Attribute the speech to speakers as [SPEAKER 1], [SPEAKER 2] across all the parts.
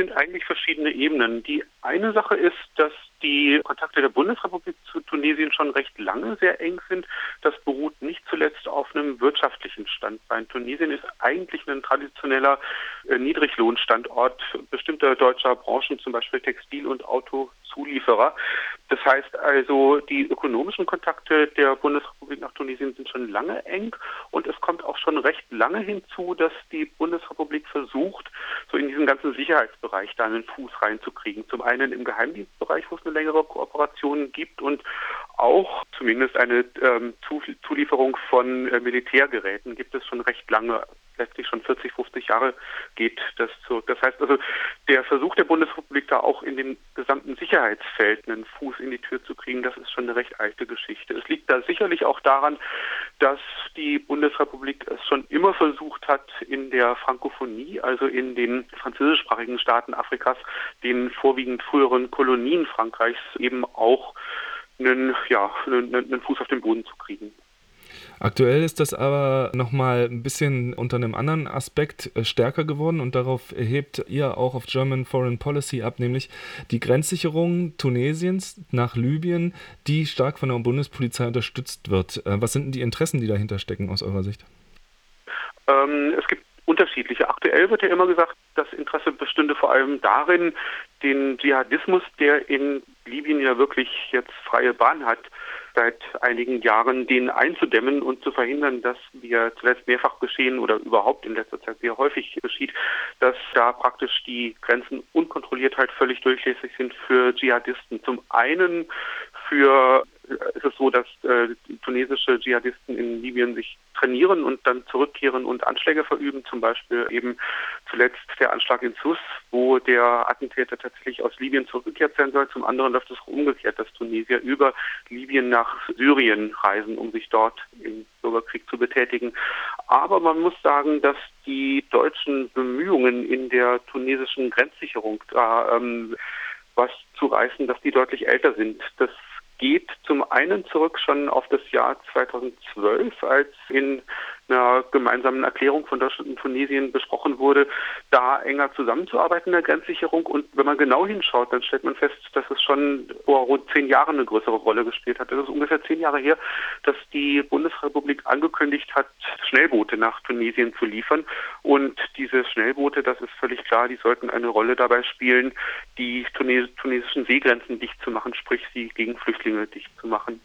[SPEAKER 1] sind eigentlich verschiedene Ebenen. Die eine Sache ist, dass die Kontakte der Bundesrepublik zu Tunesien schon recht lange sehr eng sind. Das beruht nicht zuletzt auf einem wirtschaftlichen Standbein. Tunesien ist eigentlich ein traditioneller äh, Niedriglohnstandort bestimmter deutscher Branchen, zum Beispiel Textil- und Autozulieferer. Das heißt also, die ökonomischen Kontakte der Bundesrepublik nach Tunesien sind schon lange eng und es kommt auch schon recht lange hinzu, dass die Bundesrepublik versucht, so in diesen ganzen Sicherheitsbereich da einen Fuß reinzukriegen. Zum einen im Geheimdienstbereich, wo es eine längere Kooperation gibt und auch zumindest eine ähm, Zulieferung von äh, Militärgeräten gibt es schon recht lange letztlich schon 40, 50 Jahre geht das zurück. Das heißt also, der Versuch der Bundesrepublik da auch in dem gesamten Sicherheitsfeld einen Fuß in die Tür zu kriegen, das ist schon eine recht alte Geschichte. Es liegt da sicherlich auch daran, dass die Bundesrepublik es schon immer versucht hat, in der Frankophonie, also in den französischsprachigen Staaten Afrikas, den vorwiegend früheren Kolonien Frankreichs eben auch einen, ja, einen, einen Fuß auf den Boden zu kriegen.
[SPEAKER 2] Aktuell ist das aber nochmal ein bisschen unter einem anderen Aspekt äh, stärker geworden und darauf hebt ihr auch auf German Foreign Policy ab, nämlich die Grenzsicherung Tunesiens nach Libyen, die stark von der Bundespolizei unterstützt wird. Äh, was sind denn die Interessen, die dahinter stecken aus eurer Sicht?
[SPEAKER 1] Ähm, es gibt unterschiedliche. Aktuell wird ja immer gesagt, das Interesse bestünde vor allem darin, den Dschihadismus, der in Libyen ja wirklich jetzt freie Bahn hat, seit einigen Jahren, den einzudämmen und zu verhindern, dass wir zuletzt mehrfach geschehen oder überhaupt in letzter Zeit sehr häufig geschieht, dass da praktisch die Grenzen unkontrolliert halt völlig durchlässig sind für Dschihadisten. Zum einen für ist es so, dass äh, tunesische Dschihadisten in Libyen sich trainieren und dann zurückkehren und Anschläge verüben, zum Beispiel eben zuletzt der Anschlag in Sus, wo der Attentäter tatsächlich aus Libyen zurückgekehrt sein soll. Zum anderen läuft es umgekehrt, dass Tunesier über Libyen nach Syrien reisen, um sich dort im Bürgerkrieg zu betätigen. Aber man muss sagen, dass die deutschen Bemühungen in der tunesischen Grenzsicherung da ähm, was zu reißen, dass die deutlich älter sind. Das geht zum einen zurück schon auf das Jahr 2012, als in einer gemeinsamen Erklärung von Deutschland und Tunesien besprochen wurde, da enger zusammenzuarbeiten in der Grenzsicherung. Und wenn man genau hinschaut, dann stellt man fest, dass es schon vor rund zehn Jahren eine größere Rolle gespielt hat. Es ist ungefähr zehn Jahre her, dass die Bundesrepublik angekündigt hat, Schnellboote nach Tunesien zu liefern. Und diese Schnellboote, das ist völlig klar, die sollten eine Rolle dabei spielen, die tunesischen Seegrenzen dicht zu machen, sprich sie gegen Flüchtlinge dicht zu machen.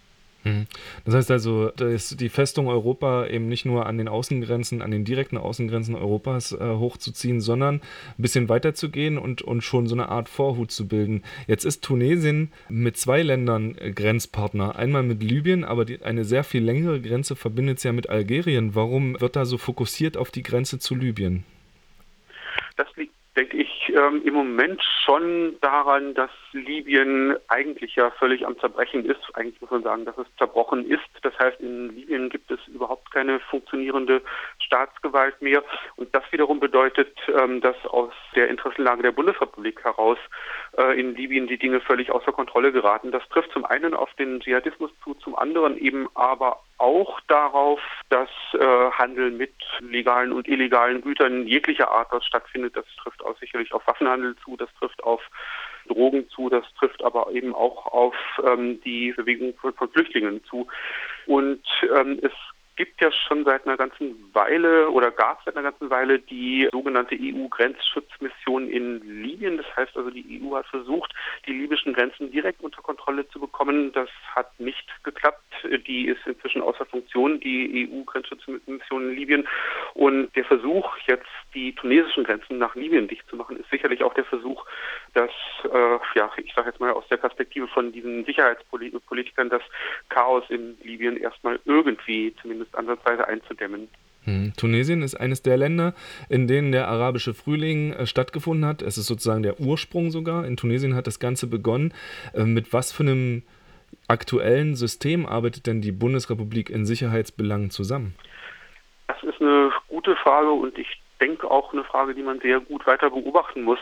[SPEAKER 2] Mhm. Das heißt also, dass die Festung Europa eben nicht nur an den Außengrenzen, an den direkten Außengrenzen Europas äh, hochzuziehen, sondern ein bisschen weiter zu gehen und, und schon so eine Art Vorhut zu bilden. Jetzt ist Tunesien mit zwei Ländern äh, Grenzpartner. Einmal mit Libyen, aber die, eine sehr viel längere Grenze verbindet es ja mit Algerien. Warum wird da so fokussiert auf die Grenze zu Libyen?
[SPEAKER 1] Das liegt denke ich, ähm, im Moment schon daran, dass Libyen eigentlich ja völlig am Zerbrechen ist. Eigentlich muss man sagen, dass es zerbrochen ist. Das heißt, in Libyen gibt es überhaupt keine funktionierende Staatsgewalt mehr. Und das wiederum bedeutet, ähm, dass aus der Interessenlage der Bundesrepublik heraus äh, in Libyen die Dinge völlig außer Kontrolle geraten. Das trifft zum einen auf den Dschihadismus zu, zum anderen eben aber auch darauf, dass äh, Handel mit legalen und illegalen Gütern jeglicher Art dort stattfindet. Das trifft auch sicherlich auf Waffenhandel zu, das trifft auf Drogen zu, das trifft aber eben auch auf ähm, die Bewegung von, von Flüchtlingen zu. Und ähm, es gibt ja schon seit einer ganzen Weile oder gab es seit einer ganzen Weile die sogenannte EU-Grenzschutzmission in Libyen. Das heißt also, die EU hat versucht, die libyschen Grenzen direkt unter Kontrolle zu bekommen. Das hat nicht geklappt. Die ist inzwischen außer Funktion, die EU-Grenzschutzmission in Libyen. Und der Versuch, jetzt die tunesischen Grenzen nach Libyen dicht zu machen, ist sicherlich auch der Versuch, dass, äh, ja, ich sage jetzt mal aus der Perspektive von diesen Sicherheitspolitikern, das Chaos in Libyen erstmal irgendwie zumindest ansatzweise einzudämmen.
[SPEAKER 2] Hm. Tunesien ist eines der Länder, in denen der arabische Frühling äh, stattgefunden hat. Es ist sozusagen der Ursprung sogar. In Tunesien hat das Ganze begonnen. Äh, mit was für einem aktuellen System arbeitet denn die Bundesrepublik in Sicherheitsbelangen zusammen?
[SPEAKER 1] Das ist eine gute Frage und ich denke auch eine Frage, die man sehr gut weiter beobachten muss.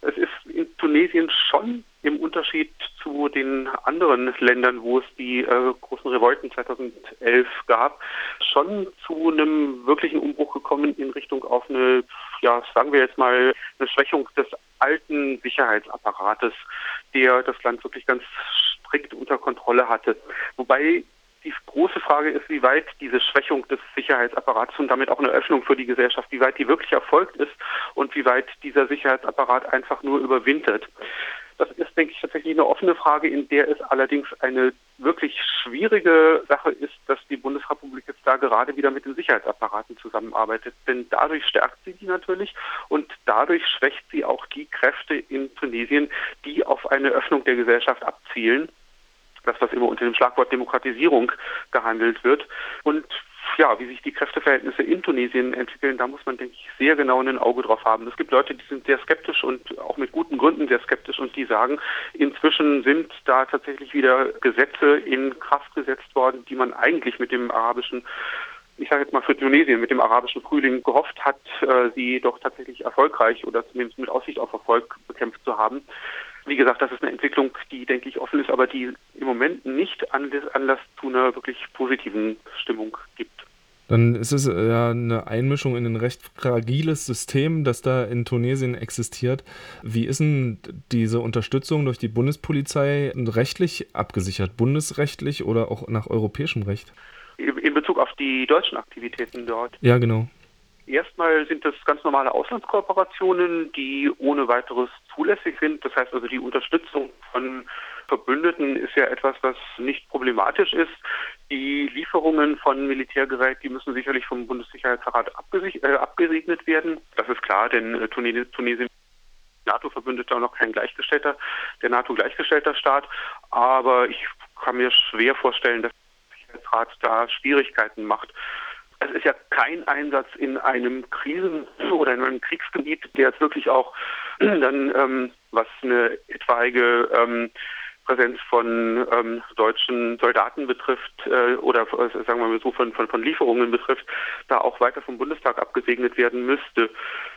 [SPEAKER 1] Es ist in Tunesien schon im Unterschied zu den anderen Ländern, wo es die äh, großen Revolten 2011 gab, schon zu einem wirklichen Umbruch gekommen in Richtung auf eine, ja, sagen wir jetzt mal, eine Schwächung des alten Sicherheitsapparates, der das Land wirklich ganz strikt unter Kontrolle hatte. Wobei die große Frage ist, wie weit diese Schwächung des Sicherheitsapparats und damit auch eine Öffnung für die Gesellschaft, wie weit die wirklich erfolgt ist und wie weit dieser Sicherheitsapparat einfach nur überwintert. Das ist, denke ich, tatsächlich eine offene Frage, in der es allerdings eine wirklich schwierige Sache ist, dass die Bundesrepublik jetzt da gerade wieder mit den Sicherheitsapparaten zusammenarbeitet. Denn dadurch stärkt sie die natürlich und dadurch schwächt sie auch die Kräfte in Tunesien, die auf eine Öffnung der Gesellschaft abzielen das, was immer unter dem Schlagwort Demokratisierung gehandelt wird. Und ja, wie sich die Kräfteverhältnisse in Tunesien entwickeln, da muss man, denke ich, sehr genau ein Auge drauf haben. Es gibt Leute, die sind sehr skeptisch und auch mit guten Gründen sehr skeptisch und die sagen, inzwischen sind da tatsächlich wieder Gesetze in Kraft gesetzt worden, die man eigentlich mit dem arabischen ich sage jetzt mal für Tunesien mit dem arabischen Frühling gehofft hat, äh, sie doch tatsächlich erfolgreich oder zumindest mit Aussicht auf Erfolg bekämpft zu haben. Wie gesagt, das ist eine Entwicklung, die, denke ich, offen ist, aber die im Moment nicht Anlass zu einer wirklich positiven Stimmung gibt.
[SPEAKER 2] Dann ist es äh, ja eine Einmischung in ein recht fragiles System, das da in Tunesien existiert. Wie ist denn diese Unterstützung durch die Bundespolizei rechtlich abgesichert, bundesrechtlich oder auch nach europäischem Recht?
[SPEAKER 1] In Bezug auf die deutschen Aktivitäten dort?
[SPEAKER 2] Ja, genau.
[SPEAKER 1] Erstmal sind das ganz normale Auslandskooperationen, die ohne weiteres zulässig sind. Das heißt also, die Unterstützung von Verbündeten ist ja etwas, was nicht problematisch ist. Die Lieferungen von Militärgerät, die müssen sicherlich vom Bundessicherheitsrat äh, abgesegnet werden. Das ist klar, denn äh, Tunesien NATO-Verbündeter und noch kein gleichgestellter, der NATO gleichgestellter Staat. Aber ich kann mir schwer vorstellen, dass der Sicherheitsrat da Schwierigkeiten macht. Es ist ja kein Einsatz in einem Krisen- oder in einem Kriegsgebiet, der jetzt wirklich auch dann, ähm, was eine etwaige ähm, Präsenz von ähm, deutschen Soldaten betrifft äh, oder äh, sagen wir mal so von, von, von Lieferungen betrifft, da auch weiter vom Bundestag abgesegnet werden müsste.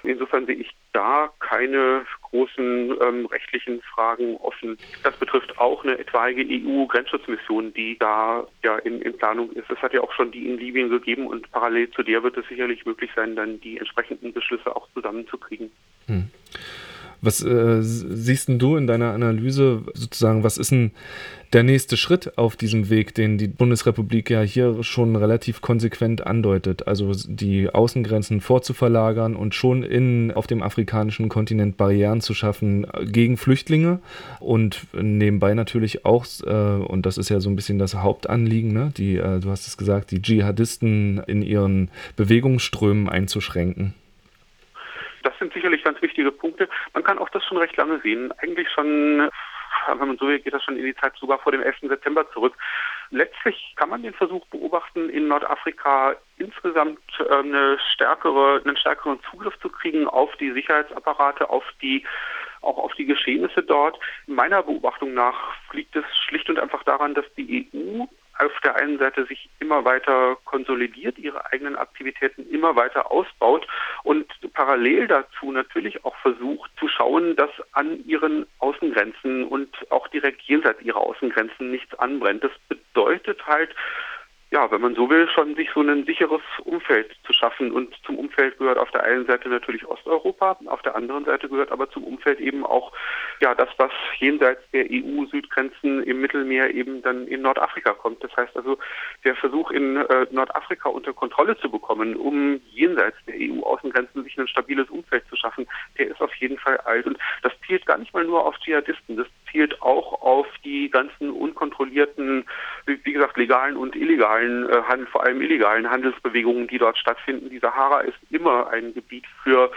[SPEAKER 1] Insofern sehe ich da keine großen ähm, rechtlichen Fragen offen. Das betrifft auch eine etwaige EU-Grenzschutzmission, die da ja in, in Planung ist. Es hat ja auch schon die in Libyen gegeben und parallel zu der wird es sicherlich möglich sein, dann die entsprechenden Beschlüsse auch zusammenzukriegen. Hm.
[SPEAKER 2] Was äh, siehst du in deiner Analyse sozusagen, was ist denn der nächste Schritt auf diesem Weg, den die Bundesrepublik ja hier schon relativ konsequent andeutet? Also die Außengrenzen vorzuverlagern und schon in, auf dem afrikanischen Kontinent Barrieren zu schaffen gegen Flüchtlinge und nebenbei natürlich auch, äh, und das ist ja so ein bisschen das Hauptanliegen, ne? die, äh, du hast es gesagt, die Dschihadisten in ihren Bewegungsströmen einzuschränken
[SPEAKER 1] das sind sicherlich ganz wichtige Punkte. Man kann auch das schon recht lange sehen. Eigentlich schon, wenn man so will, geht das schon in die Zeit sogar vor dem 11. September zurück. Letztlich kann man den Versuch beobachten, in Nordafrika insgesamt äh, eine stärkere, einen stärkeren Zugriff zu kriegen auf die Sicherheitsapparate, auf die auch auf die Geschehnisse dort. Meiner Beobachtung nach liegt es schlicht und einfach daran, dass die EU auf der einen Seite sich immer weiter konsolidiert, ihre eigenen Aktivitäten immer weiter ausbaut und parallel dazu natürlich auch versucht zu schauen, dass an ihren Außengrenzen und auch direkt jenseits ihrer Außengrenzen nichts anbrennt. Das bedeutet halt, ja, wenn man so will, schon sich so ein sicheres Umfeld zu schaffen. Und zum Umfeld gehört auf der einen Seite natürlich Osteuropa, auf der anderen Seite gehört aber zum Umfeld eben auch ja das, was jenseits der EU-Südgrenzen im Mittelmeer eben dann in Nordafrika kommt. Das heißt also, der Versuch in äh, Nordafrika unter Kontrolle zu bekommen, um jenseits der EU-Außengrenzen sich ein stabiles Umfeld zu schaffen, der ist auf jeden Fall alt. Und das zielt gar nicht mal nur auf Dschihadisten, das zielt auch auf die ganzen unkontrollierten, wie gesagt, legalen und illegalen äh, Handel, vor allem illegalen Handelsbewegungen, die dort stattfinden. Die Sahara ist immer ein Gebiet für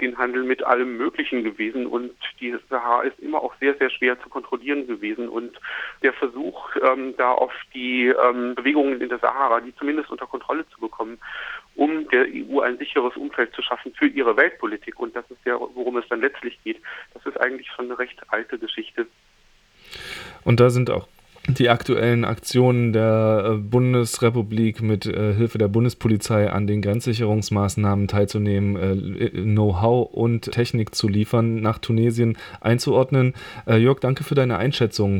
[SPEAKER 1] den Handel mit allem Möglichen gewesen und die Sahara ist immer auch sehr, sehr schwer zu kontrollieren gewesen. Und der Versuch, ähm, da auf die ähm, Bewegungen in der Sahara, die zumindest unter Kontrolle zu bekommen, um der EU ein sicheres Umfeld zu schaffen für ihre Weltpolitik. Und das ist ja, worum es dann letztlich geht. Das ist eigentlich schon eine recht alte Geschichte.
[SPEAKER 2] Und da sind auch die aktuellen Aktionen der äh, Bundesrepublik mit äh, Hilfe der Bundespolizei an den Grenzsicherungsmaßnahmen teilzunehmen, äh, Know-how und Technik zu liefern, nach Tunesien einzuordnen. Äh, Jörg, danke für deine Einschätzung.